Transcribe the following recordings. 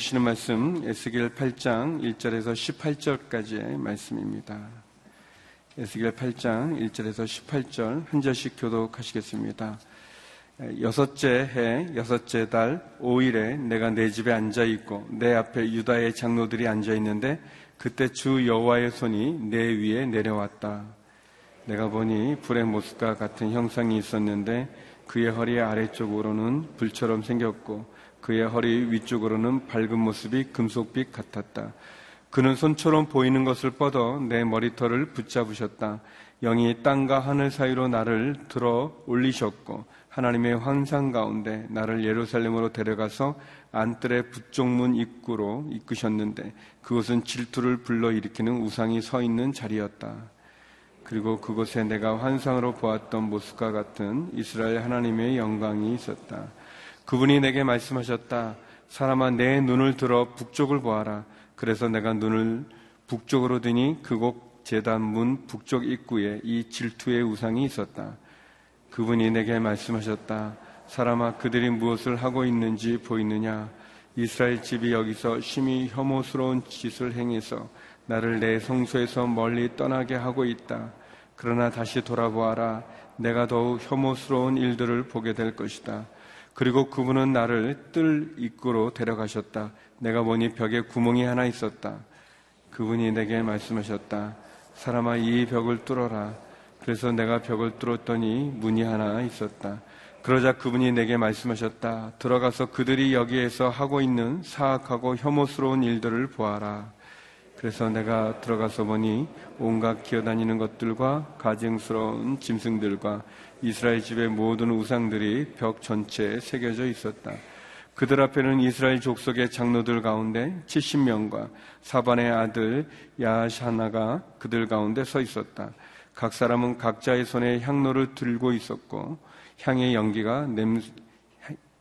주시는 말씀 에스겔 8장 1절에서 18절까지의 말씀입니다. 에스겔 8장 1절에서 18절 한 절씩 교독하시겠습니다. 여섯째 해 여섯째 달 5일에 내가 내 집에 앉아 있고 내 앞에 유다의 장로들이 앉아 있는데 그때 주 여호와의 손이 내 위에 내려왔다. 내가 보니 불의 모습과 같은 형상이 있었는데 그의 허리 아래쪽으로는 불처럼 생겼고 그의 허리 위쪽으로는 밝은 모습이 금속빛 같았다. 그는 손처럼 보이는 것을 뻗어 내 머리털을 붙잡으셨다. 영이 땅과 하늘 사이로 나를 들어 올리셨고 하나님의 환상 가운데 나를 예루살렘으로 데려가서 안뜰의 북쪽문 입구로 이끄셨는데 그곳은 질투를 불러일으키는 우상이 서 있는 자리였다. 그리고 그곳에 내가 환상으로 보았던 모습과 같은 이스라엘 하나님의 영광이 있었다. 그분이 내게 말씀하셨다. 사람아 내 눈을 들어 북쪽을 보아라. 그래서 내가 눈을 북쪽으로 드니 그곳 재단 문 북쪽 입구에 이 질투의 우상이 있었다. 그분이 내게 말씀하셨다. 사람아 그들이 무엇을 하고 있는지 보이느냐? 이스라엘 집이 여기서 심히 혐오스러운 짓을 행해서 나를 내 성소에서 멀리 떠나게 하고 있다. 그러나 다시 돌아보아라. 내가 더욱 혐오스러운 일들을 보게 될 것이다. 그리고 그분은 나를 뜰 입구로 데려가셨다. 내가 보니 벽에 구멍이 하나 있었다. 그분이 내게 말씀하셨다. 사람아 이 벽을 뚫어라. 그래서 내가 벽을 뚫었더니 문이 하나 있었다. 그러자 그분이 내게 말씀하셨다. 들어가서 그들이 여기에서 하고 있는 사악하고 혐오스러운 일들을 보아라. 그래서 내가 들어가서 보니 온갖 기어다니는 것들과 가증스러운 짐승들과 이스라엘 집의 모든 우상들이 벽 전체에 새겨져 있었다. 그들 앞에는 이스라엘 족속의 장로들 가운데 70명과 사반의 아들 야샤나가 그들 가운데 서 있었다. 각 사람은 각자의 손에 향로를 들고 있었고 향의 연기가 냄,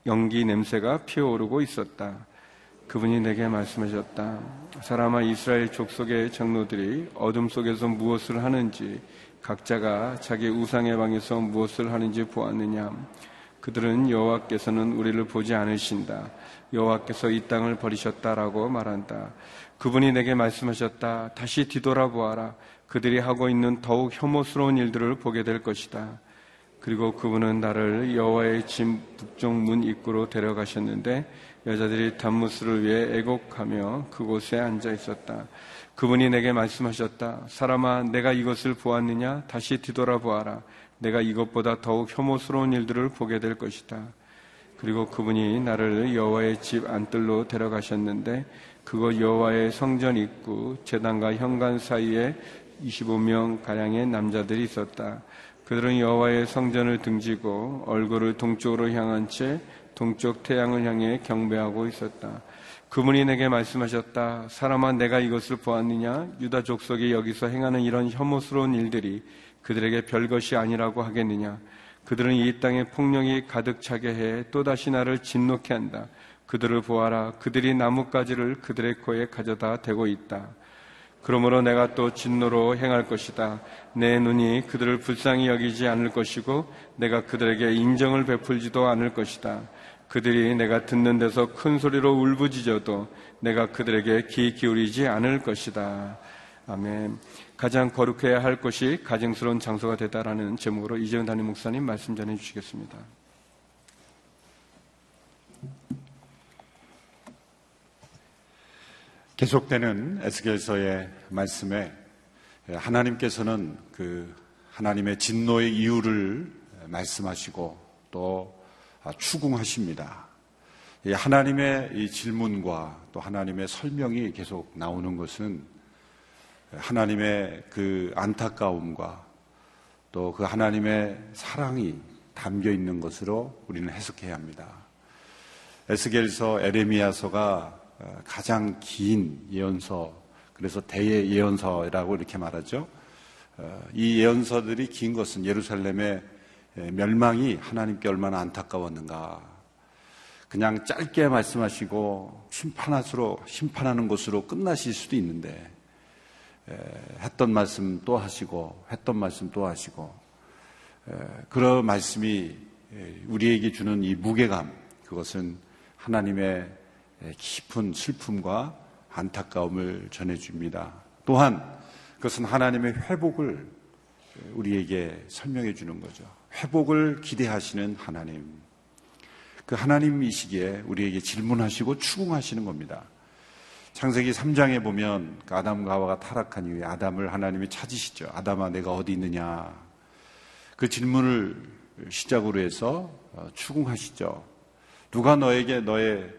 연기 냄새가 피어오르고 있었다. 그분이 내게 말씀하셨다. 사람아 이스라엘 족속의 장로들이 어둠 속에서 무엇을 하는지 각자가 자기 우상의 방에서 무엇을 하는지 보았느냐. 그들은 여호와께서는 우리를 보지 않으신다. 여호와께서 이 땅을 버리셨다라고 말한다. 그분이 내게 말씀하셨다. 다시 뒤돌아보아라. 그들이 하고 있는 더욱 혐오스러운 일들을 보게 될 것이다. 그리고 그분은 나를 여호와의 진 북쪽 문 입구로 데려가셨는데 여자들이 단무스를 위해 애곡하며 그곳에 앉아 있었다. 그분이 내게 말씀하셨다. 사람아, 내가 이것을 보았느냐? 다시 뒤돌아보아라. 내가 이것보다 더욱 혐오스러운 일들을 보게 될 것이다. 그리고 그분이 나를 여호와의 집 안뜰로 데려가셨는데 그곳 여호와의 성전 입구 재단과 현관 사이에 25명 가량의 남자들이 있었다. 그들은 여호와의 성전을 등지고 얼굴을 동쪽으로 향한 채 동쪽 태양을 향해 경배하고 있었다. 그분이 내게 말씀하셨다. 사람아 내가 이것을 보았느냐? 유다 족속이 여기서 행하는 이런 혐오스러운 일들이 그들에게 별것이 아니라고 하겠느냐? 그들은 이 땅에 폭력이 가득 차게 해 또다시 나를 진노케 한다. 그들을 보아라. 그들이 나뭇가지를 그들의 코에 가져다 대고 있다. 그러므로 내가 또 진노로 행할 것이다. 내 눈이 그들을 불쌍히 여기지 않을 것이고 내가 그들에게 인정을 베풀지도 않을 것이다. 그들이 내가 듣는 데서 큰 소리로 울부짖어도 내가 그들에게 귀 기울이지 않을 것이다. 아멘. 가장 거룩해야 할 것이 가증스러운 장소가 되다라는 제목으로 이재훈 담임 목사님 말씀 전해 주시겠습니다. 계속되는 에스겔서의 말씀에 하나님께서는 그 하나님의 진노의 이유를 말씀하시고 또 추궁하십니다. 하나님의 이 질문과 또 하나님의 설명이 계속 나오는 것은 하나님의 그 안타까움과 또 그 하나님의 사랑이 담겨 있는 것으로 우리는 해석해야 합니다. 에스겔서 에레미야서가 어, 가장 긴 예언서, 그래서 대예 예언서라고 이렇게 말하죠. 어, 이 예언서들이 긴 것은 예루살렘의 멸망이 하나님께 얼마나 안타까웠는가. 그냥 짧게 말씀하시고 심판하수로 심판하는 것으로 끝나실 수도 있는데 했던 말씀 또 하시고 했던 말씀 또 하시고 그런 말씀이 우리에게 주는 이 무게감 그것은 하나님의 깊은 슬픔과 안타까움을 전해줍니다. 또한 그것은 하나님의 회복을 우리에게 설명해 주는 거죠. 회복을 기대하시는 하나님. 그 하나님이시기에 우리에게 질문하시고 추궁하시는 겁니다. 창세기 3장에 보면 그 아담과 하와가 타락한 이후에 아담을 하나님이 찾으시죠. 아담아 내가 어디 있느냐. 그 질문을 시작으로 해서 어, 추궁하시죠. 누가 너에게 너의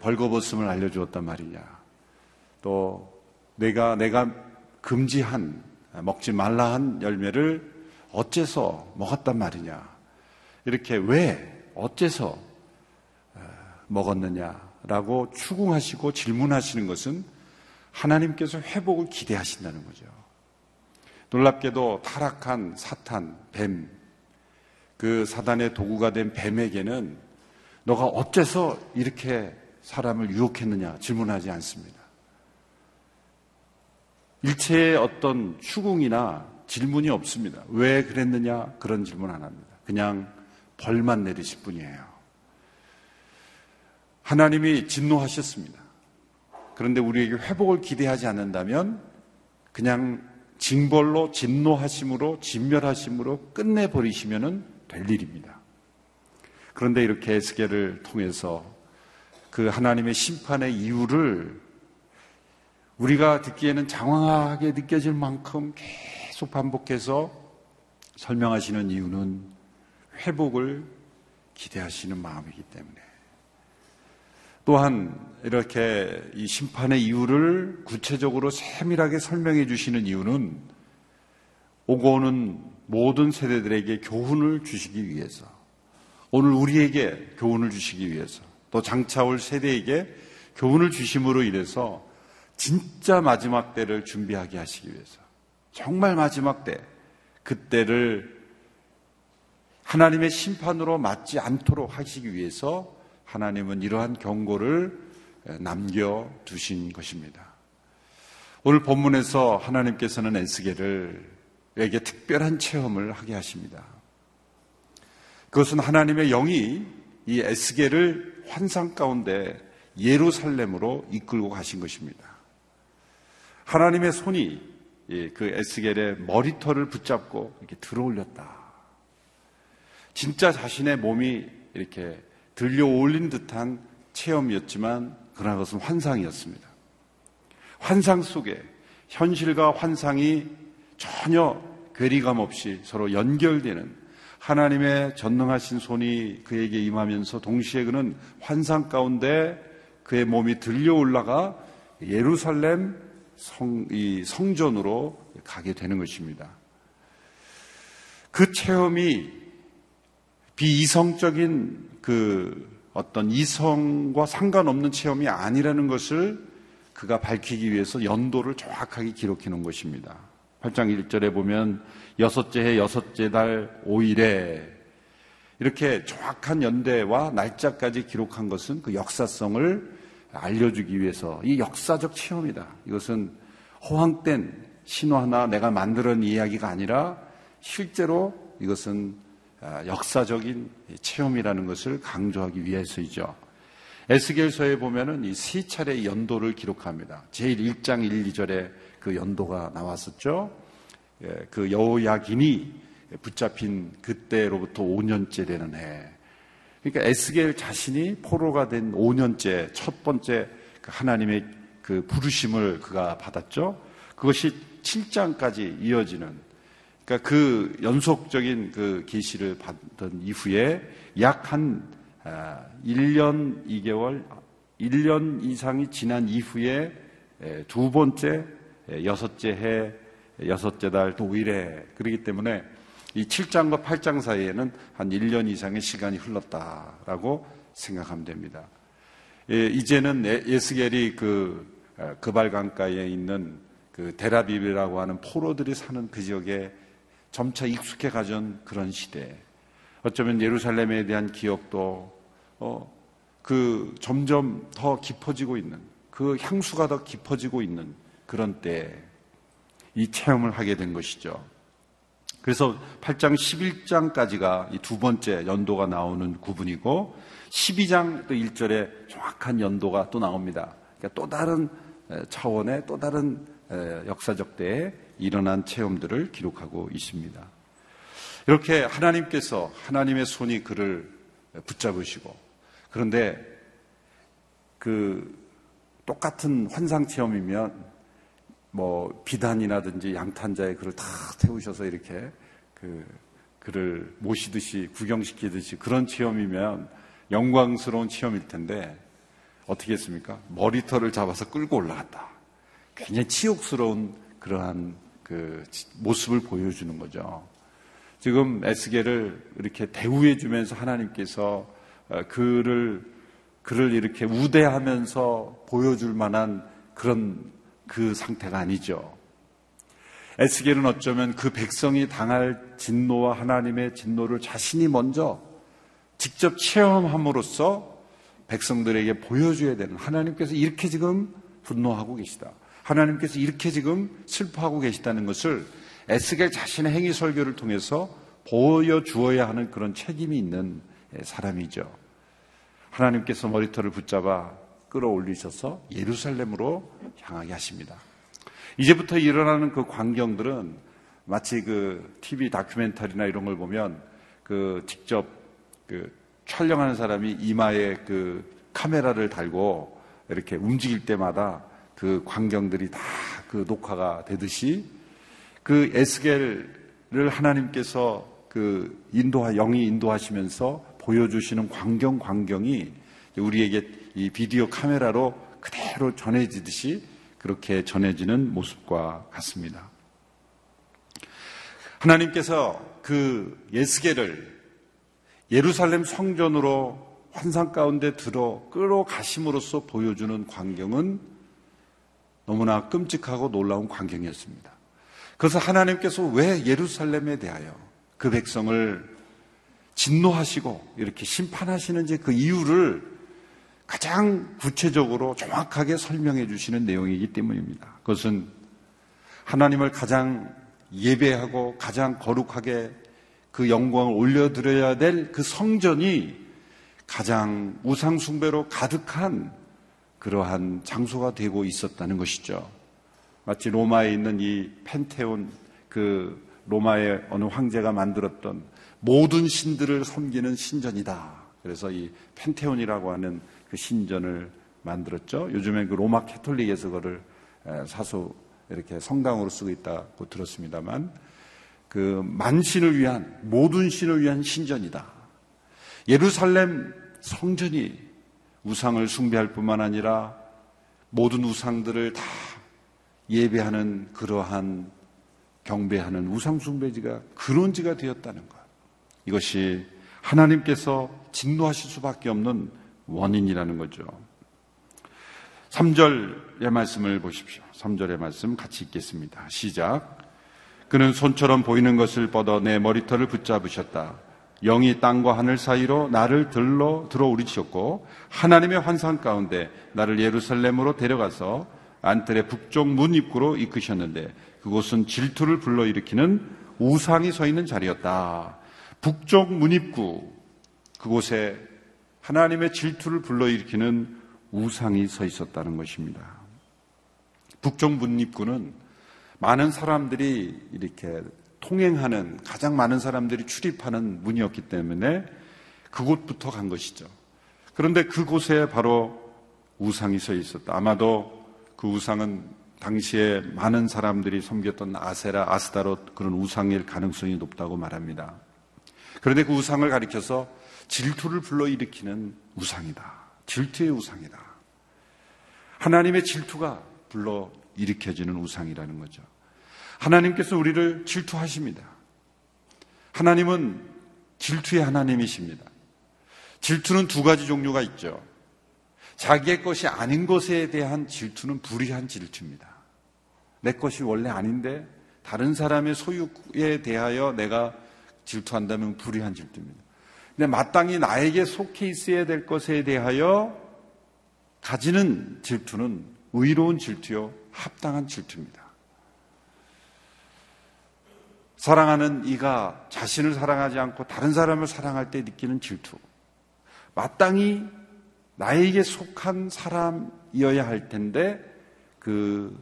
벌거벗음을 알려주었단 말이냐. 또 내가 내가 금지한 먹지 말라 한 열매를 어째서 먹었단 말이냐. 이렇게 왜 어째서 어, 먹었느냐라고 추궁하시고 질문하시는 것은 하나님께서 회복을 기대하신다는 거죠. 놀랍게도 타락한 사탄, 뱀, 그 사단의 도구가 된 뱀에게는 너가 어째서 이렇게 사람을 유혹했느냐 질문하지 않습니다. 일체의 어떤 추궁이나 질문이 없습니다. 왜 그랬느냐 그런 질문 안 합니다. 그냥 벌만 내리실 뿐이에요. 하나님이 진노하셨습니다. 그런데 우리에게 회복을 기대하지 않는다면 그냥 징벌로 진노하심으로 진멸하심으로 끝내버리시면 될 일입니다. 그런데 이렇게 에스겔을 통해서 그 하나님의 심판의 이유를 우리가 듣기에는 장황하게 느껴질 만큼 계속 반복해서 설명하시는 이유는 회복을 기대하시는 마음이기 때문에. 또한 이렇게 이 심판의 이유를 구체적으로 세밀하게 설명해 주시는 이유는 오고 오는 모든 세대들에게 교훈을 주시기 위해서 오늘 우리에게 교훈을 주시기 위해서 또 장차 올 세대에게 교훈을 주심으로 인해서 진짜 마지막 때를 준비하게 하시기 위해서 정말 마지막 때 그때를 하나님의 심판으로 맞지 않도록 하시기 위해서 하나님은 이러한 경고를 남겨 두신 것입니다. 오늘 본문에서 하나님께서는 에스겔을 에게 특별한 체험을 하게 하십니다. 그것은 하나님의 영이 이 에스겔을 환상 가운데 예루살렘으로 이끌고 가신 것입니다. 하나님의 손이 그 에스겔의 머리털을 붙잡고 이렇게 들어올렸다. 진짜 자신의 몸이 이렇게 들려 올린 듯한 체험이었지만 그러나 그것은 환상이었습니다. 환상 속에 현실과 환상이 전혀 괴리감 없이 서로 연결되는 하나님의 전능하신 손이 그에게 임하면서 동시에 그는 환상 가운데 그의 몸이 들려 올라가 예루살렘 성, 이 성전으로 가게 되는 것입니다. 그 체험이 비이성적인 그 어떤 이성과 상관없는 체험이 아니라는 것을 그가 밝히기 위해서 연도를 정확하게 기록해 놓은 것입니다. 8장 1절에 보면 여섯째 해 여섯째 달 5일에 이렇게 정확한 연대와 날짜까지 기록한 것은 그 역사성을 알려주기 위해서 이 역사적 체험이다. 이것은 허황된 신화나 내가 만들어낸 이야기가 아니라 실제로 이것은 아, 역사적인 체험이라는 것을 강조하기 위해서이죠. 에스겔서에 보면은 이 세 차례 연도를 기록합니다. 제일 1장 1, 2절에 그 연도가 나왔었죠. 예, 그 여호야긴이 붙잡힌 그때로부터 5년째 되는 해. 그러니까 에스겔 자신이 포로가 된 5년째 첫 번째 그 하나님의 그 부르심을 그가 받았죠. 그것이 7장까지 이어지는 그러니까 그 연속적인 그 계시를 받은 이후에 약 한 1년 아, 2개월 1년 이상이 지난 이후에 두 번째 여섯째 해 여섯째 달 도일에 그러기 때문에 이 7장과 8장 사이에는 한 1년 이상의 시간이 흘렀다라고 생각하면 됩니다. 예, 이제는 예스겔이 그 그발 강가에 있는 그 데라비비라고 하는 포로들이 사는 그 지역에 점차 익숙해 가전 그런 시대. 어쩌면 예루살렘에 대한 기억도 어, 그 점점 더 깊어지고 있는 그 향수가 더 깊어지고 있는 그런 때이 체험을 하게 된 것이죠. 그래서 8장 11장까지가 이 두 번째 연도가 나오는 구분이고 12장 또 1절에 정확한 연도가 또 나옵니다. 그러니까 또 다른 차원의 또 다른 역사적 때에 일어난 체험들을 기록하고 있습니다. 이렇게 하나님께서 하나님의 손이 그를 붙잡으시고 그런데 그 똑같은 환상 체험이면 뭐 비단이라든지 양탄자에 그를 다 태우셔서 이렇게 그 그를 모시듯이 구경시키듯이 그런 체험이면 영광스러운 체험일 텐데 어떻게 했습니까? 머리털을 잡아서 끌고 올라갔다. 굉장히 치욕스러운 그러한 그 모습을 보여주는 거죠. 지금 에스겔을 이렇게 대우해 주면서 하나님께서 어, 그를 그를 이렇게 우대하면서 보여줄 만한 그런 그 상태가 아니죠. 에스겔은 어쩌면 그 백성이 당할 진노와 하나님의 진노를 자신이 먼저 직접 체험함으로써 백성들에게 보여줘야 되는 하나님께서 이렇게 지금 분노하고 계시다. 하나님께서 이렇게 지금 슬퍼하고 계시다는 것을 에스겔 자신의 행위 설교를 통해서 보여주어야 하는 그런 책임이 있는 사람이죠. 하나님께서 머리털을 붙잡아 끌어올리셔서 예루살렘으로 향하게 하십니다. 이제부터 일어나는 그 광경들은 마치 그 TV 다큐멘터리나 이런 걸 보면 그 직접 그 촬영하는 사람이 이마에 그 카메라를 달고 이렇게 움직일 때마다 그 광경들이 다 그 녹화가 되듯이 그 에스겔을 하나님께서 그 인도하 영이 인도하시면서 보여주시는 광경 광경이 우리에게 이 비디오 카메라로 그대로 전해지듯이 그렇게 전해지는 모습과 같습니다. 하나님께서 그 예스겔을 예루살렘 성전으로 환상 가운데 들어 끌어가심으로써 보여주는 광경은 너무나 끔찍하고 놀라운 광경이었습니다. 그래서 하나님께서 왜 예루살렘에 대하여 그 백성을 진노하시고 이렇게 심판하시는지 그 이유를 가장 구체적으로 정확하게 설명해 주시는 내용이기 때문입니다. 그것은 하나님을 가장 예배하고 가장 거룩하게 그 영광을 올려드려야 될 그 성전이 가장 우상숭배로 가득한 그러한 장소가 되고 있었다는 것이죠. 마치 로마에 있는 이 펜테온 그 로마의 어느 황제가 만들었던 모든 신들을 섬기는 신전이다. 그래서 이 펜테온이라고 하는 그 신전을 만들었죠. 요즘에 그 로마 캐톨릭에서 그를 사소 이렇게 성당으로 쓰고 있다고 들었습니다만 그 만신을 위한 모든 신을 위한 신전이다. 예루살렘 성전이 우상을 숭배할 뿐만 아니라 모든 우상들을 다 예배하는 그러한 경배하는 우상 숭배지가 그런지가 되었다는 것. 이것이 하나님께서 진노하실 수밖에 없는 원인이라는 거죠. 3절의 말씀을 보십시오. 3절의 말씀 같이 읽겠습니다. 시작. 그는 손처럼 보이는 것을 뻗어 내 머리털을 붙잡으셨다. 영이 땅과 하늘 사이로 나를 들러 들어 우리치었고 하나님의 환상 가운데 나를 예루살렘으로 데려가서 안뜰의 북쪽 문 입구로 이끄셨는데 그곳은 질투를 불러일으키는 우상이 서 있는 자리였다. 북쪽 문 입구 그곳에 하나님의 질투를 불러일으키는 우상이 서 있었다는 것입니다. 북쪽 문입구는 많은 사람들이 이렇게 통행하는 가장 많은 사람들이 출입하는 문이었기 때문에 그곳부터 간 것이죠. 그런데 그곳에 바로 우상이 서 있었다. 아마도 그 우상은 당시에 많은 사람들이 섬겼던 아세라, 아스다롯 그런 우상일 가능성이 높다고 말합니다. 그런데 그 우상을 가리켜서 질투를 불러일으키는 우상이다. 질투의 우상이다. 하나님의 질투가 불러일으켜지는 우상이라는 거죠. 하나님께서 우리를 질투하십니다. 하나님은 질투의 하나님이십니다. 질투는 두 가지 종류가 있죠. 자기의 것이 아닌 것에 대한 질투는 불의한 질투입니다. 내 것이 원래 아닌데 다른 사람의 소유에 대하여 내가 질투한다면 불의한 질투입니다. 근데 마땅히 나에게 속해 있어야 될 것에 대하여 가지는 질투는 의로운 질투요, 합당한 질투입니다. 사랑하는 이가 자신을 사랑하지 않고 다른 사람을 사랑할 때 느끼는 질투. 마땅히 나에게 속한 사람이어야 할 텐데 그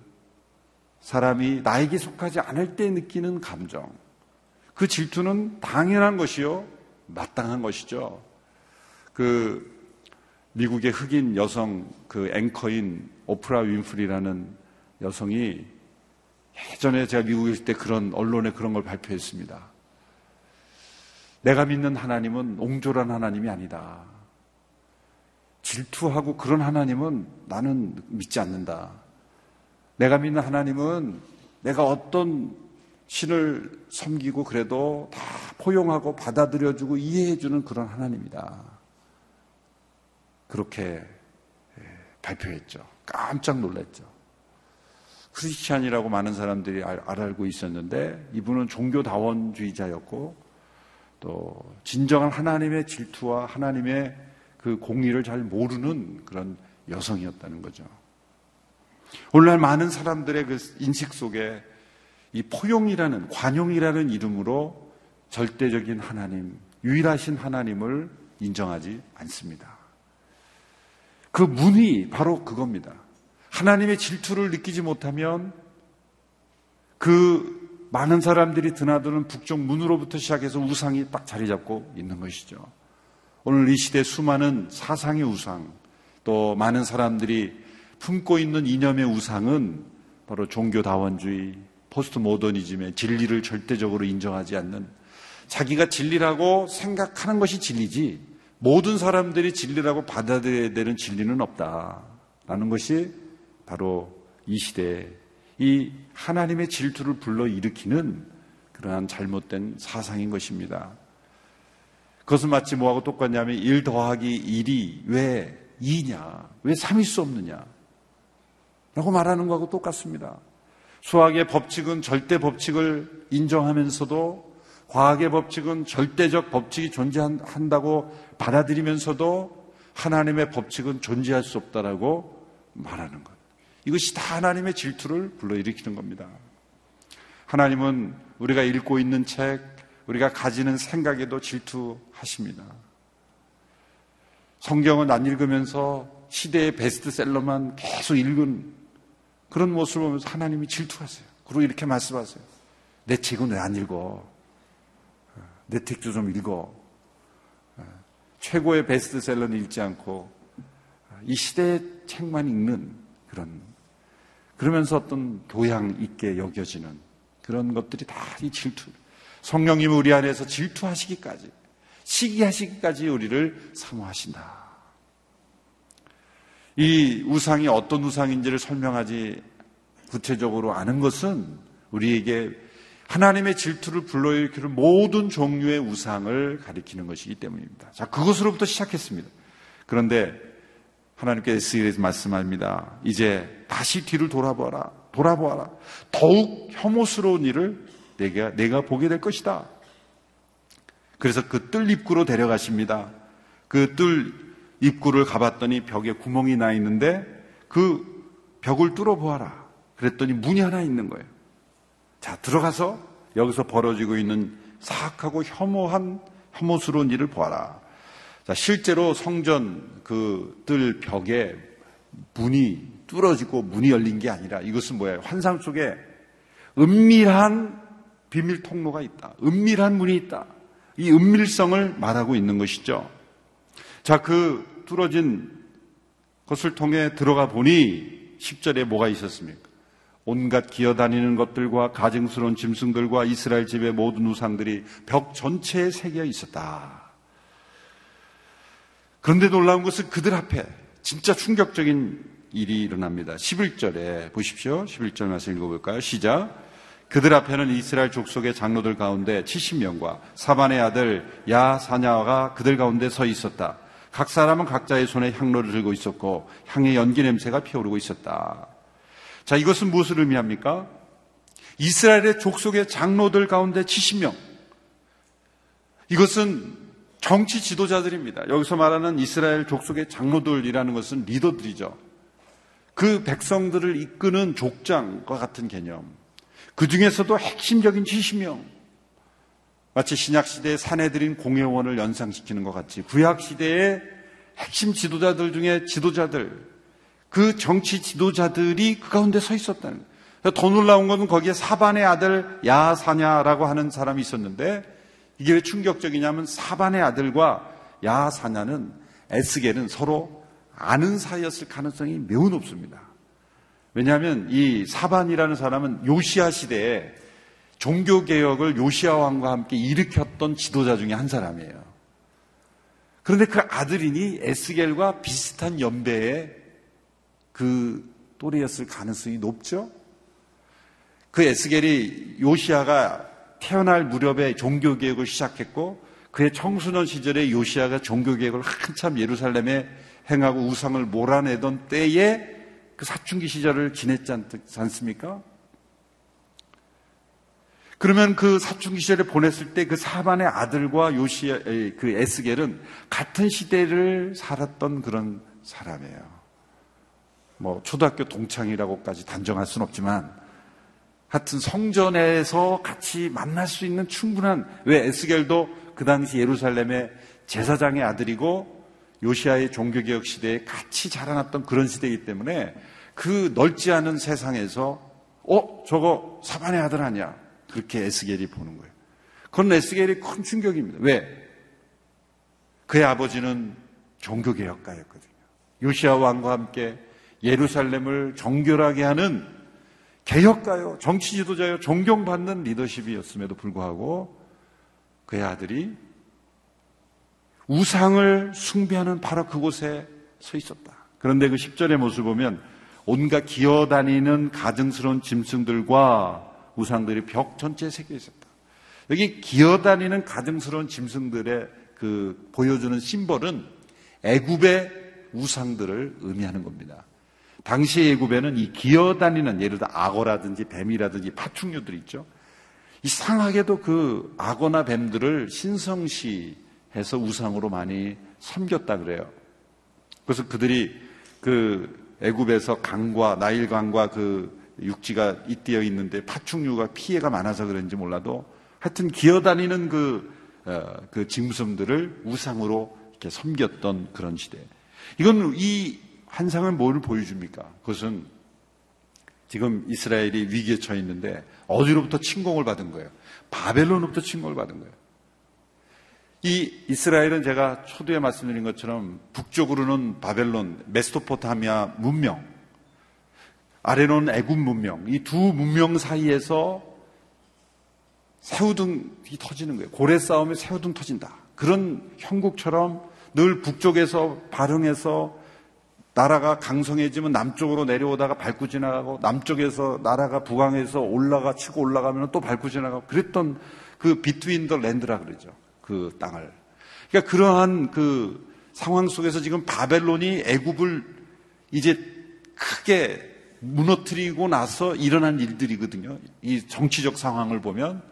사람이 나에게 속하지 않을 때 느끼는 감정. 그 질투는 당연한 것이요. 마땅한 것이죠. 그 미국의 흑인 여성 그 앵커인 오프라 윈프리라는 여성이 예전에 제가 미국에 있을 때 그런 언론에 그런 걸 발표했습니다. 내가 믿는 하나님은 옹졸한 하나님이 아니다. 질투하고 그런 하나님은 나는 믿지 않는다. 내가 믿는 하나님은 내가 어떤 신을 섬기고 그래도 다 포용하고 받아들여주고 이해해주는 그런 하나님이다. 그렇게 예, 발표했죠. 깜짝 놀랐죠. 크리스찬이라고 많은 사람들이 알고 있었는데 이분은 종교다원주의자였고 또 진정한 하나님의 질투와 하나님의 그 공의를 잘 모르는 그런 여성이었다는 거죠. 오늘날 많은 사람들의 그 인식 속에 이 포용이라는 관용이라는 이름으로 절대적인 하나님, 유일하신 하나님을 인정하지 않습니다. 그 문이 바로 그겁니다. 하나님의 질투를 느끼지 못하면 그 많은 사람들이 드나드는 북쪽 문으로부터 시작해서 우상이 딱 자리 잡고 있는 것이죠. 오늘 이 시대 수많은 사상의 우상, 또 많은 사람들이 품고 있는 이념의 우상은 바로 종교다원주의, 포스트 모더니즘의 진리를 절대적으로 인정하지 않는 자기가 진리라고 생각하는 것이 진리지 모든 사람들이 진리라고 받아들여야 되는 진리는 없다라는 것이 바로 이 시대에 이 하나님의 질투를 불러일으키는 그러한 잘못된 사상인 것입니다. 그것은 마치 뭐하고 똑같냐면 1 더하기 1이 왜 2냐? 왜 3일 수 없느냐? 라고 말하는 것하고 똑같습니다. 수학의 법칙은 절대 법칙을 인정하면서도 과학의 법칙은 절대적 법칙이 존재한다고 받아들이면서도 하나님의 법칙은 존재할 수 없다라고 말하는 것. 이것이 다 하나님의 질투를 불러일으키는 겁니다. 하나님은 우리가 읽고 있는 책, 우리가 가지는 생각에도 질투하십니다. 성경은 안 읽으면서 시대의 베스트셀러만 계속 읽은 그런 모습을 보면서 하나님이 질투하세요. 그리고 이렇게 말씀하세요. 내 책은 왜 안 읽어? 내 책도 좀 읽어. 최고의 베스트셀러는 읽지 않고 이 시대의 책만 읽는 그런 그러면서 어떤 교양 있게 여겨지는 그런 것들이 다 이 질투. 성령님 우리 안에서 질투하시기까지, 시기하시기까지 우리를 사모하신다. 이 우상이 어떤 우상인지를 설명하지 구체적으로 아는 것은 우리에게 하나님의 질투를 불러일으키는 모든 종류의 우상을 가리키는 것이기 때문입니다. 자, 그것으로부터 시작했습니다. 그런데 하나님께서 에스겔에서 말씀합니다. 이제 다시 뒤를 돌아보아라. 돌아보아라. 더욱 혐오스러운 일을 내가, 내가 보게 될 것이다. 그래서 그 뜰 입구로 데려가십니다. 그 뜰 입구를 가봤더니 벽에 구멍이 나 있는데 그 벽을 뚫어 보아라. 그랬더니 문이 하나 있는 거예요. 자, 들어가서 여기서 벌어지고 있는 사악하고 혐오한 혐오스러운 일을 보아라. 자, 실제로 성전 그 뜰 벽에 문이 뚫어지고 문이 열린 게 아니라 이것은 뭐예요? 환상 속에 은밀한 비밀 통로가 있다. 은밀한 문이 있다. 이 은밀성을 말하고 있는 것이죠. 자, 그 뚫어진 것을 통해 들어가 보니 10절에 뭐가 있었습니까? 온갖 기어다니는 것들과 가증스러운 짐승들과 이스라엘 집의 모든 우상들이 벽 전체에 새겨 있었다. 그런데 놀라운 것은 그들 앞에 진짜 충격적인 일이 일어납니다. 11절에 보십시오. 11절 말씀 읽어볼까요? 시작. 그들 앞에는 이스라엘 족속의 장로들 가운데 70명과 사반의 아들 야사냐가 그들 가운데 서 있었다. 각 사람은 각자의 손에 향로를 들고 있었고 향의 연기 냄새가 피어오르고 있었다. 자, 이것은 무엇을 의미합니까? 이스라엘의 족속의 장로들 가운데 70명. 이것은 정치 지도자들입니다. 여기서 말하는 이스라엘 족속의 장로들이라는 것은 리더들이죠. 그 백성들을 이끄는 족장과 같은 개념. 그 중에서도 핵심적인 70명. 마치 신약 시대의 사내들인 공회원을 연상시키는 것 같이 구약 시대의 핵심 지도자들 중에 지도자들 그 정치 지도자들이 그 가운데 서 있었다는 거예요. 더 놀라운 것은 거기에 사반의 아들 야사냐라고 하는 사람이 있었는데 이게 왜 충격적이냐면 사반의 아들과 야사냐는 에스겔은 서로 아는 사이였을 가능성이 매우 높습니다. 왜냐하면 이 사반이라는 사람은 요시아 시대에 종교 개혁을 요시아 왕과 함께 일으켰던 지도자 중에 한 사람이에요. 그런데 그 아들이니 에스겔과 비슷한 연배의 그 또래였을 가능성이 높죠. 그 에스겔이 요시아가 태어날 무렵에 종교 개혁을 시작했고 그의 청소년 시절에 요시아가 종교 개혁을 한참 예루살렘에 행하고 우상을 몰아내던 때에 그 사춘기 시절을 지냈지 않습니까? 그러면 그 사춘기 시절에 보냈을 때 그 사반의 아들과 요시아, 그 에스겔은 같은 시대를 살았던 그런 사람이에요. 뭐 초등학교 동창이라고까지 단정할 수는 없지만 하여튼 성전에서 같이 만날 수 있는 충분한 왜 에스겔도 그 당시 예루살렘의 제사장의 아들이고 요시아의 종교개혁 시대에 같이 자라났던 그런 시대이기 때문에 그 넓지 않은 세상에서 어 저거 사반의 아들 아니야 그렇게 에스겔이 보는 거예요. 그건 에스겔이 큰 충격입니다. 왜? 그의 아버지는 종교개혁가였거든요. 요시아 왕과 함께 예루살렘을 정결하게 하는 개혁가요, 정치 지도자요, 존경받는 리더십이었음에도 불구하고 그의 아들이 우상을 숭배하는 바로 그곳에 서 있었다. 그런데 그 10절의 모습을 보면 온갖 기어다니는 가증스러운 짐승들과 우상들이 벽 전체에 새겨 있었다. 여기 기어다니는 가증스러운 짐승들의 그 보여주는 심벌은 애굽의 우상들을 의미하는 겁니다. 당시 애굽에는 이 기어다니는 예를 들어 악어라든지 뱀이라든지 파충류들 있죠. 이상하게도 그 악어나 뱀들을 신성시해서 우상으로 많이 섬겼다 그래요. 그래서 그들이 그 애굽에서 강과 나일강과 그 육지가 잇대어 있는데 파충류가 피해가 많아서 그런지 몰라도 하여튼 기어다니는 그, 어, 그 짐승들을 우상으로 이렇게 섬겼던 그런 시대. 이건 이 환상은 뭐를 보여줍니까? 그것은 지금 이스라엘이 위기에 처해 있는데 어디로부터 침공을 받은 거예요? 바벨론으로부터 침공을 받은 거예요. 이 이스라엘은 제가 초두에 말씀드린 것처럼 북쪽으로는 바벨론, 메스토포타미아 문명, 아래로는 애굽 문명, 이 두 문명 사이에서 새우등이 터지는 거예요. 고래 싸움에 새우등 터진다. 그런 형국처럼 늘 북쪽에서 발흥해서 나라가 강성해지면 남쪽으로 내려오다가 밟고 지나가고 남쪽에서 나라가 부강해서 올라가 치고 올라가면 또 밟고 지나가고 그랬던 그 비트윈 더 랜드라 그러죠. 그 땅을. 그러니까 그러한 그 상황 속에서 지금 바벨론이 애굽을 이제 크게 무너뜨리고 나서 일어난 일들이거든요. 이 정치적 상황을 보면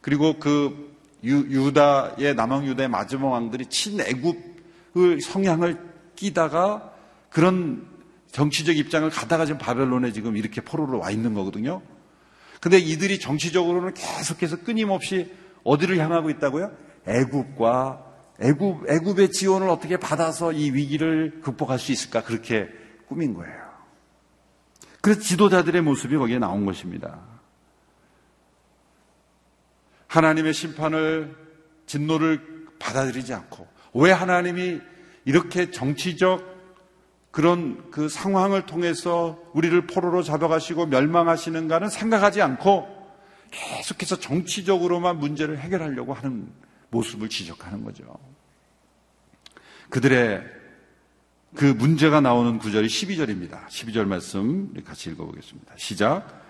그리고 그 유, 다의 남왕 유다의 마지막 왕들이 친애굽의 성향을 끼다가 그런 정치적 입장을 가다가 지금 바벨론에 지금 이렇게 포로로 와 있는 거거든요. 근데 이들이 정치적으로는 계속해서 끊임없이 어디를 향하고 있다고요? 애굽과 애굽 애굽의 지원을 어떻게 받아서 이 위기를 극복할 수 있을까 그렇게 꾸민 거예요. 그래서 지도자들의 모습이 거기에 나온 것입니다. 하나님의 심판을 진노를 받아들이지 않고 왜 하나님이 이렇게 정치적 그런 그 상황을 통해서 우리를 포로로 잡아가시고 멸망하시는가는 생각하지 않고 계속해서 정치적으로만 문제를 해결하려고 하는 모습을 지적하는 거죠. 그들의 그 문제가 나오는 구절이 12절입니다. 12절 말씀 같이 읽어보겠습니다. 시작.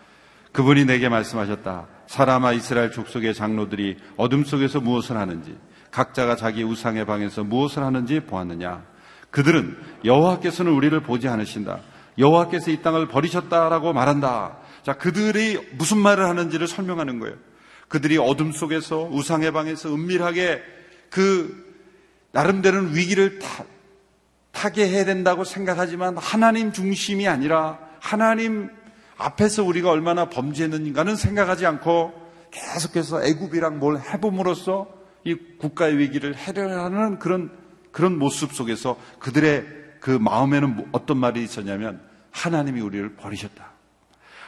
그분이 내게 말씀하셨다. 사람아 이스라엘 족속의 장로들이 어둠 속에서 무엇을 하는지 각자가 자기 우상의 방에서 무엇을 하는지 보았느냐. 그들은 여호와께서는 우리를 보지 않으신다. 여호와께서 이 땅을 버리셨다라고 말한다. 자, 그들이 무슨 말을 하는지를 설명하는 거예요. 그들이 어둠 속에서 우상의 방에서 은밀하게 그 나름대로는 위기를 타, 타게 해야 된다고 생각하지만 하나님 중심이 아니라 하나님 앞에서 우리가 얼마나 범죄했는가는 생각하지 않고 계속해서 애굽이랑 뭘 해봄으로써 이 국가의 위기를 해결하는 그런 그런 모습 속에서 그들의 그 마음에는 뭐 어떤 말이 있었냐면 하나님이 우리를 버리셨다.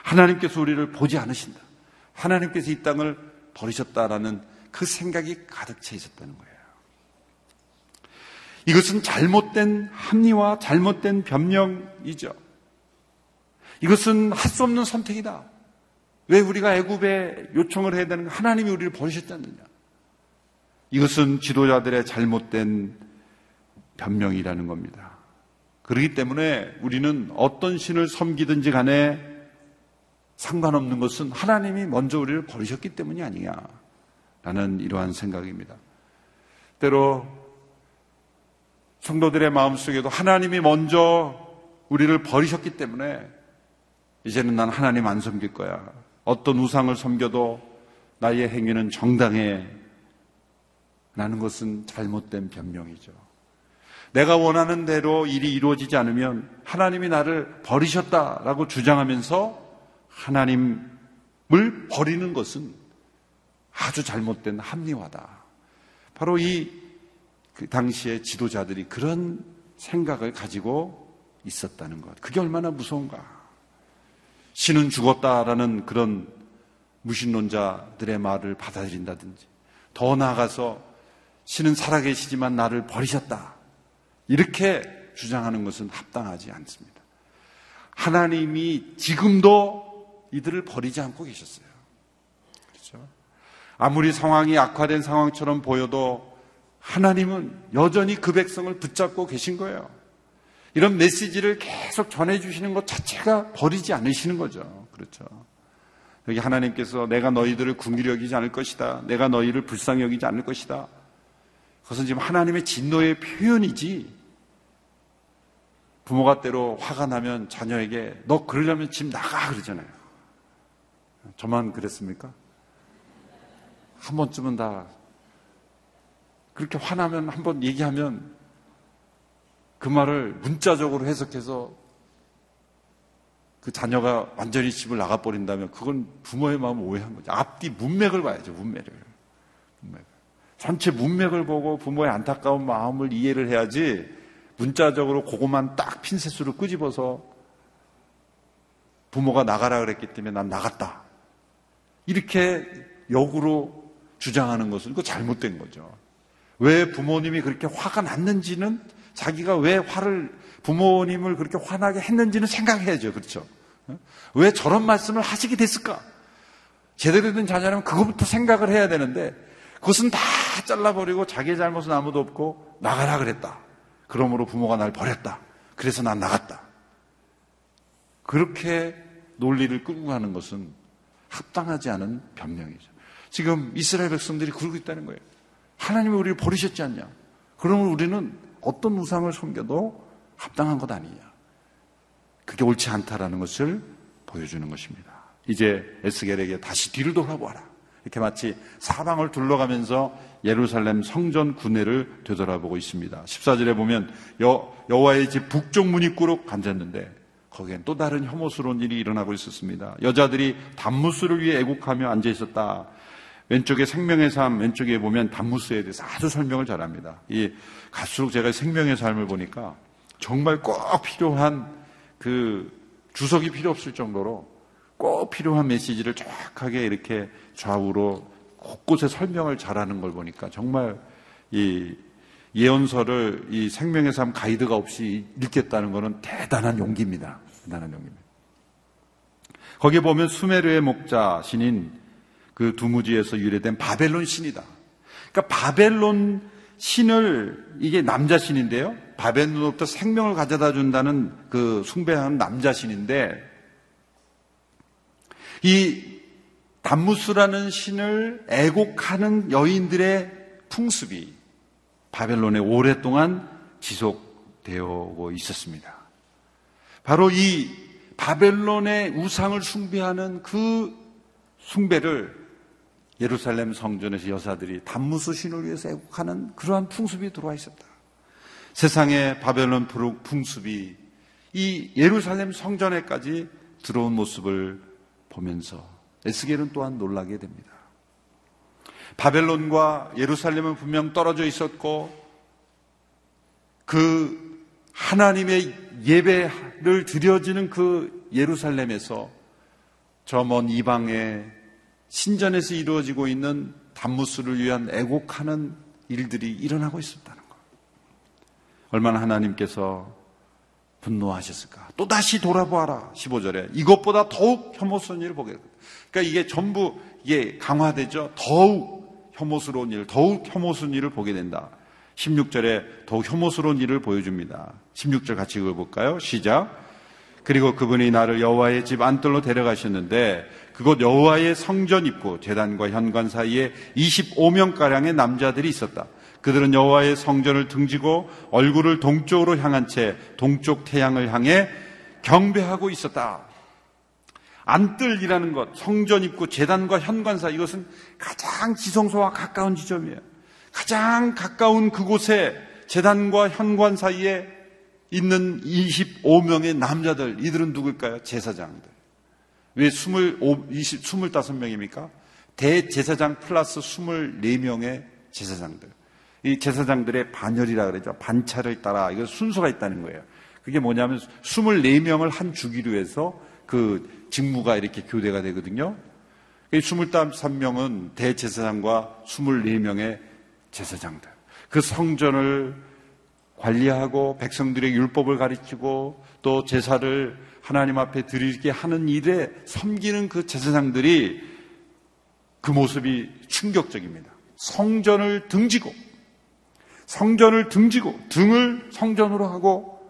하나님께서 우리를 보지 않으신다. 하나님께서 이 땅을 버리셨다라는 그 생각이 가득 차 있었다는 거예요. 이것은 잘못된 합리와 잘못된 변명이죠. 이것은 할 수 없는 선택이다. 왜 우리가 애굽에 요청을 해야 되는 하나님이 우리를 버리셨지 않느냐? 이것은 지도자들의 잘못된 변명이라는 겁니다. 그렇기 때문에 우리는 어떤 신을 섬기든지 간에 상관없는 것은 하나님이 먼저 우리를 버리셨기 때문이 아니냐라는 이러한 생각입니다. 때로 성도들의 마음속에도 하나님이 먼저 우리를 버리셨기 때문에 이제는 난 하나님 안 섬길 거야. 어떤 우상을 섬겨도 나의 행위는 정당해. 라는 것은 잘못된 변명이죠. 내가 원하는 대로 일이 이루어지지 않으면 하나님이 나를 버리셨다라고 주장하면서 하나님을 버리는 것은 아주 잘못된 합리화다. 바로 이 그 당시의 지도자들이 그런 생각을 가지고 있었다는 것. 그게 얼마나 무서운가. 신은 죽었다라는 그런 무신론자들의 말을 받아들인다든지 더 나아가서 신은 살아계시지만 나를 버리셨다. 이렇게 주장하는 것은 합당하지 않습니다. 하나님이 지금도 이들을 버리지 않고 계셨어요. 그렇죠? 아무리 상황이 악화된 상황처럼 보여도 하나님은 여전히 그 백성을 붙잡고 계신 거예요. 이런 메시지를 계속 전해주시는 것 자체가 버리지 않으시는 거죠. 그렇죠. 여기 하나님께서 내가 너희들을 궁휼히 여기지 않을 것이다. 내가 너희를 불쌍히 여기지 않을 것이다. 그것은 지금 하나님의 진노의 표현이지 부모가 때로 화가 나면 자녀에게 너 그러려면 집 나가 그러잖아요. 저만 그랬습니까? 한 번쯤은 다 그렇게 화나면 한번 얘기하면 그 말을 문자적으로 해석해서 그 자녀가 완전히 집을 나가버린다면 그건 부모의 마음을 오해한 거죠. 앞뒤 문맥을 봐야죠, 문맥을. 문맥을. 전체 문맥을 보고 부모의 안타까운 마음을 이해를 해야지 문자적으로 그것만 딱 핀셋으로 끄집어서 부모가 나가라 그랬기 때문에 난 나갔다. 이렇게 역으로 주장하는 것은 그 잘못된 거죠. 왜 부모님이 그렇게 화가 났는지는 자기가 왜 화를 부모님을 그렇게 화나게 했는지는 생각해야죠. 그렇죠? 왜 저런 말씀을 하시게 됐을까? 제대로 된 자녀라면 그것부터 생각을 해야 되는데 그것은 다 잘라버리고 자기의 잘못은 아무도 없고 나가라 그랬다. 그러므로 부모가 날 버렸다. 그래서 난 나갔다. 그렇게 논리를 끌고 가는 것은 합당하지 않은 변명이죠. 지금 이스라엘 백성들이 그러고 있다는 거예요. 하나님이 우리를 버리셨지 않냐? 그러면 우리는 어떤 우상을 섬겨도 합당한 것 아니냐? 그게 옳지 않다라는 것을 보여주는 것입니다. 이제 에스겔에게 다시 뒤를 돌아보아라. 이렇게 마치 사방을 둘러가면서 예루살렘 성전 군내를 되돌아보고 있습니다. 14절에 보면 여, 여호와의 집 북쪽 문입구로 앉았는데 거기엔 또 다른 혐오스러운 일이 일어나고 있었습니다. 여자들이 단무스를 위해 애국하며 앉아 있었다. 왼쪽에 생명의 삶, 왼쪽에 보면 단무스에 대해서 아주 설명을 잘합니다. 이 갈수록 제가 생명의 삶을 보니까 정말 꼭 필요한 그 주석이 필요 없을 정도로 꼭 필요한 메시지를 정확하게 이렇게 좌우로 곳곳에 설명을 잘하는 걸 보니까 정말 이 예언서를 이 생명의 삶 가이드가 없이 읽겠다는 것은 대단한 용기입니다. 대단한 용기입니다. 거기에 보면 수메르의 목자 신인 그 두무지에서 유래된 바벨론 신이다. 그러니까 바벨론 신을 이게 남자 신인데요. 바벨론으로부터 생명을 가져다 준다는 그 숭배하는 남자 신인데 이 담무스라는 신을 애곡하는 여인들의 풍습이 바벨론에 오랫동안 지속되어 있었습니다. 바로 이 바벨론의 우상을 숭배하는 그 숭배를 예루살렘 성전에서 여사들이 담무스 신을 위해서 애곡하는 그러한 풍습이 들어와 있었다. 세상의 바벨론 풍습이 이 예루살렘 성전에까지 들어온 모습을 보면서 에스겔은 또한 놀라게 됩니다. 바벨론과 예루살렘은 분명 떨어져 있었고 그 하나님의 예배를 드려지는 그 예루살렘에서 저 먼 이방의 신전에서 이루어지고 있는 단무스를 위한 애곡하는 일들이 일어나고 있었다는 것. 얼마나 하나님께서 분노하셨을까. 또 다시 돌아보아라. 15절에. 이것보다 더욱 혐오스러운 일을 보게. 그러니까 이게 전부 이게 강화되죠. 더욱 혐오스러운 일, 더욱 혐오스러운 일을 보게 된다. 16절에 더욱 혐오스러운 일을 보여줍니다. 16절 같이 읽어볼까요? 시작. 그리고 그분이 나를 여호와의 집 안뜰로 데려가셨는데 그곳 여호와의 성전 입구 재단과 현관 사이에 25명 가량의 남자들이 있었다. 그들은 여호와의 성전을 등지고 얼굴을 동쪽으로 향한 채 동쪽 태양을 향해 경배하고 있었다. 안뜰이라는 것, 성전 입구, 재단과 현관사 이것은 가장 지성소와 가까운 지점이에요. 가장 가까운 그곳에 재단과 현관 사이에 있는 25명의 남자들, 이들은 누굴까요? 제사장들. 왜 25, 20, 25명입니까? 대제사장 플러스 24명의 제사장들. 이 제사장들의 반열이라 그러죠. 반차를 따라 이거 순서가 있다는 거예요. 그게 뭐냐면 24명을 한 주기로 해서 그 직무가 이렇게 교대가 되거든요. 23명은 대제사장과 24명의 제사장들. 그 성전을 관리하고 백성들의 율법을 가르치고 또 제사를 하나님 앞에 드리게 하는 일에 섬기는 그 제사장들이 그 모습이 충격적입니다. 성전을 등지고 성전을 등지고 등을 성전으로 하고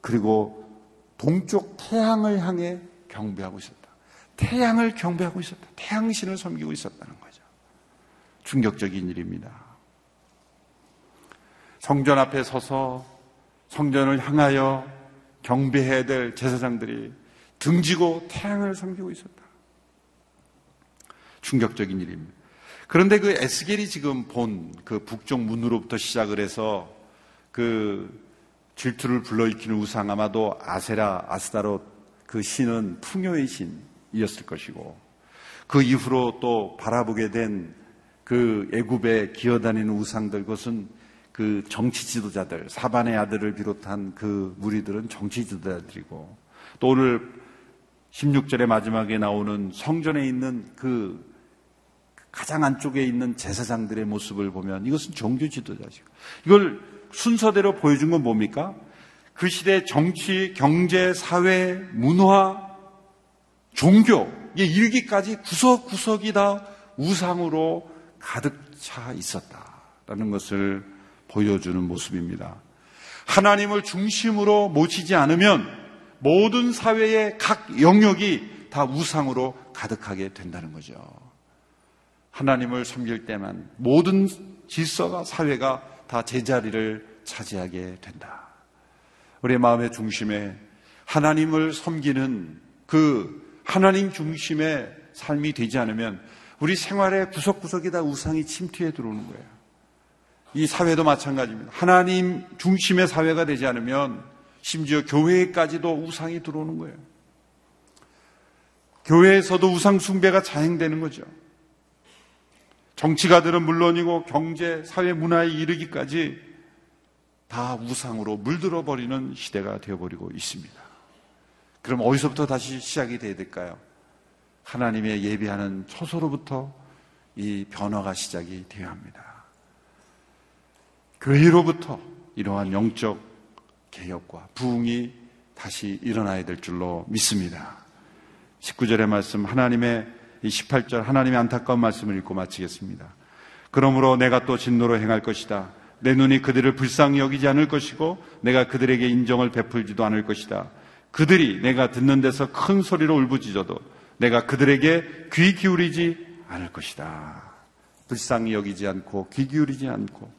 그리고 동쪽 태양을 향해 경배하고 있었다. 태양을 경배하고 있었다. 태양신을 섬기고 있었다는 거죠. 충격적인 일입니다. 성전 앞에 서서 성전을 향하여 경배해야 될 제사장들이 등지고 태양을 섬기고 있었다. 충격적인 일입니다. 그런데 그 에스겔이 지금 본 그 북쪽 문으로부터 시작을 해서 그 질투를 불러일으키는 우상 아마도 아세라, 아스다롯 그 신은 풍요의 신이었을 것이고 그 이후로 또 바라보게 된 그 애굽에 기어다니는 우상들 그것은 그 정치 지도자들 사반의 아들을 비롯한 그 무리들은 정치 지도자들이고 또 오늘 16절의 마지막에 나오는 성전에 있는 그 가장 안쪽에 있는 제사장들의 모습을 보면 이것은 종교 지도자죠. 이걸 순서대로 보여준 건 뭡니까? 그 시대 정치, 경제, 사회, 문화, 종교, 일기까지 구석구석이 다 우상으로 가득 차 있었다라는 것을 보여주는 모습입니다. 하나님을 중심으로 모시지 않으면 모든 사회의 각 영역이 다 우상으로 가득하게 된다는 거죠. 하나님을 섬길 때만 모든 질서가 사회가 다 제자리를 차지하게 된다. 우리의 마음의 중심에 하나님을 섬기는 그 하나님 중심의 삶이 되지 않으면 우리 생활의 구석구석이 다 우상이 침투해 들어오는 거예요. 이 사회도 마찬가지입니다. 하나님 중심의 사회가 되지 않으면 심지어 교회까지도 우상이 들어오는 거예요. 교회에서도 우상 숭배가 자행되는 거죠. 정치가들은 물론이고 경제, 사회, 문화에 이르기까지 다 우상으로 물들어 버리는 시대가 되어버리고 있습니다. 그럼 어디서부터 다시 시작이 돼야 될까요? 하나님의 예배하는 초소로부터 이 변화가 시작이 되어야 합니다. 교회로부터 이러한 영적 개혁과 부흥이 다시 일어나야 될 줄로 믿습니다. 19절의 말씀 하나님의 이 18절 하나님의 안타까운 말씀을 읽고 마치겠습니다. 그러므로 내가 또 진노로 행할 것이다. 내 눈이 그들을 불쌍히 여기지 않을 것이고 내가 그들에게 인정을 베풀지도 않을 것이다. 그들이 내가 듣는 데서 큰 소리로 울부짖어도 내가 그들에게 귀 기울이지 않을 것이다. 불쌍히 여기지 않고 귀 기울이지 않고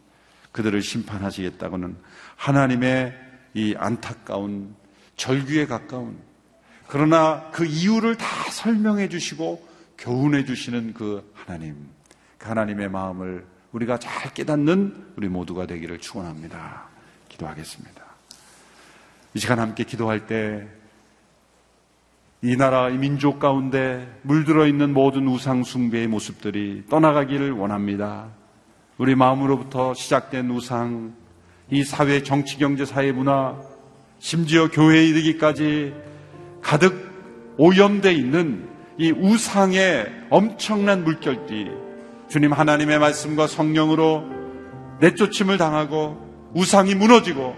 그들을 심판하시겠다고는 하나님의 이 안타까운 절규에 가까운 그러나 그 이유를 다 설명해 주시고 교훈해 주시는 그 하나님, 그 하나님의 마음을 우리가 잘 깨닫는 우리 모두가 되기를 축원합니다. 기도하겠습니다. 이 시간 함께 기도할 때 이 나라, 이 민족 가운데 물들어 있는 모든 우상 숭배의 모습들이 떠나가기를 원합니다. 우리 마음으로부터 시작된 우상, 이 사회, 정치, 경제, 사회, 문화, 심지어 교회에 이르기까지 가득 오염돼 있는 이 우상의 엄청난 물결띠, 주님 하나님의 말씀과 성령으로 내쫓임을 당하고 우상이 무너지고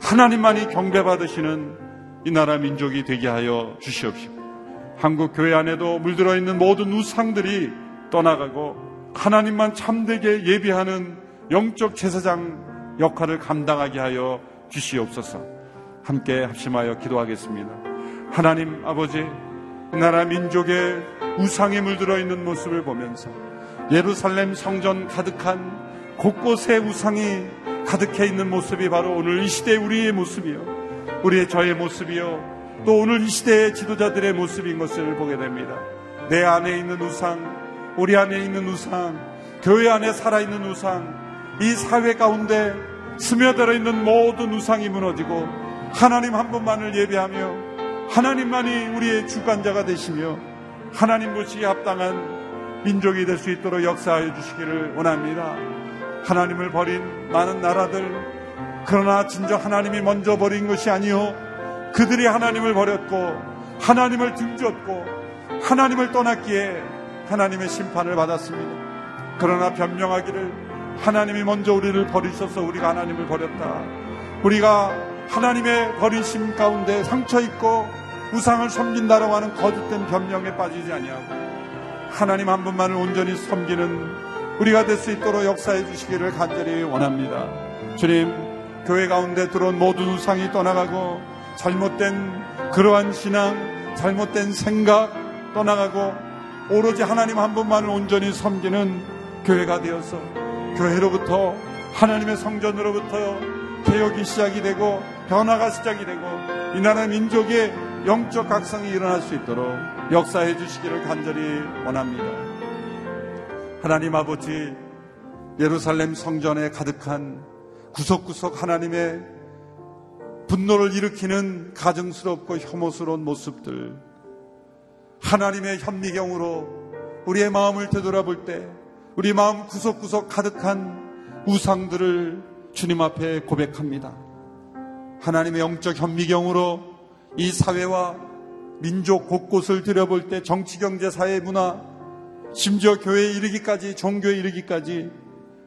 하나님만이 경배받으시는 이 나라 민족이 되게 하여 주시옵시고 한국 교회 안에도 물들어 있는 모든 우상들이 떠나가고 하나님만 참되게 예비하는 영적 제사장 역할을 감당하게 하여 주시옵소서. 함께 합심하여 기도하겠습니다. 하나님 아버지, 이 나라 민족의 우상이 물들어 있는 모습을 보면서 예루살렘 성전 가득한 곳곳에 우상이 가득해 있는 모습이 바로 오늘 이 시대 우리의 모습이요. 우리의 저의 모습이요. 또 오늘 이 시대의 지도자들의 모습인 것을 보게 됩니다. 내 안에 있는 우상, 우리 안에 있는 우상, 교회 안에 살아있는 우상, 이 사회 가운데 스며들어 있는 모든 우상이 무너지고 하나님 한 분만을 예배하며 하나님만이 우리의 주관자가 되시며 하나님 보시기에 합당한 민족이 될 수 있도록 역사하여 주시기를 원합니다. 하나님을 버린 많은 나라들, 그러나 진정 하나님이 먼저 버린 것이 아니요 그들이 하나님을 버렸고 하나님을 등졌고 하나님을 떠났기에 하나님의 심판을 받았습니다. 그러나 변명하기를 하나님이 먼저 우리를 버리셔서 우리가 하나님을 버렸다. 우리가 하나님의 버리심 가운데 상처 있고 우상을 섬긴다라고 하는 거짓된 변명에 빠지지 아니하고 하나님 한 분만을 온전히 섬기는 우리가 될 수 있도록 역사해 주시기를 간절히 원합니다. 주님, 교회 가운데 들어온 모든 우상이 떠나가고 잘못된 그러한 신앙, 잘못된 생각 떠나가고 오로지 하나님 한 분만을 온전히 섬기는 교회가 되어서 교회로부터 하나님의 성전으로부터 개혁이 시작이 되고 변화가 시작이 되고 이 나라 민족의 영적 각성이 일어날 수 있도록 역사해 주시기를 간절히 원합니다. 하나님 아버지 예루살렘 성전에 가득한 구석구석 하나님의 분노를 일으키는 가증스럽고 혐오스러운 모습들, 하나님의 현미경으로 우리의 마음을 되돌아볼 때 우리 마음 구석구석 가득한 우상들을 주님 앞에 고백합니다. 하나님의 영적 현미경으로 이 사회와 민족 곳곳을 들여볼 때 정치, 경제, 사회, 문화, 심지어 교회에 이르기까지, 종교에 이르기까지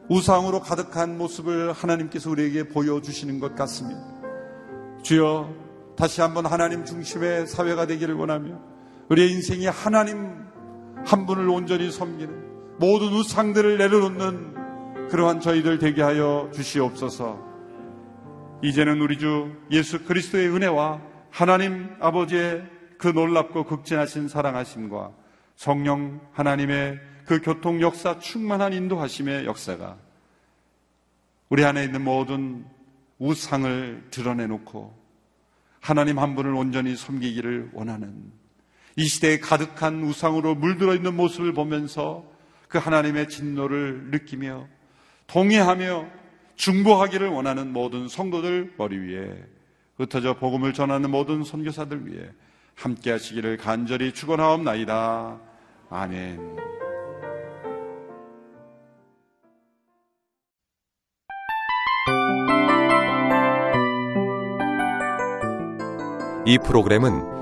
우상으로 가득한 모습을 하나님께서 우리에게 보여주시는 것 같습니다. 주여, 다시 한번 하나님 중심의 사회가 되기를 원하며 우리의 인생이 하나님 한 분을 온전히 섬기는 모든 우상들을 내려놓는 그러한 저희들 되게 하여 주시옵소서. 이제는 우리 주 예수 그리스도의 은혜와 하나님 아버지의 그 놀랍고 극진하신 사랑하심과 성령 하나님의 그 교통 역사 충만한 인도하심의 역사가 우리 안에 있는 모든 우상을 드러내놓고 하나님 한 분을 온전히 섬기기를 원하는 이 시대에 가득한 우상으로 물들어 있는 모습을 보면서 그 하나님의 진노를 느끼며 동의하며 중보하기를 원하는 모든 성도들 머리 위에 흩어져 복음을 전하는 모든 선교사들 위해 함께 하시기를 간절히 축원하옵나이다. 아멘. 이 프로그램은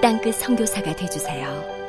땅끝 성교사가 되주세요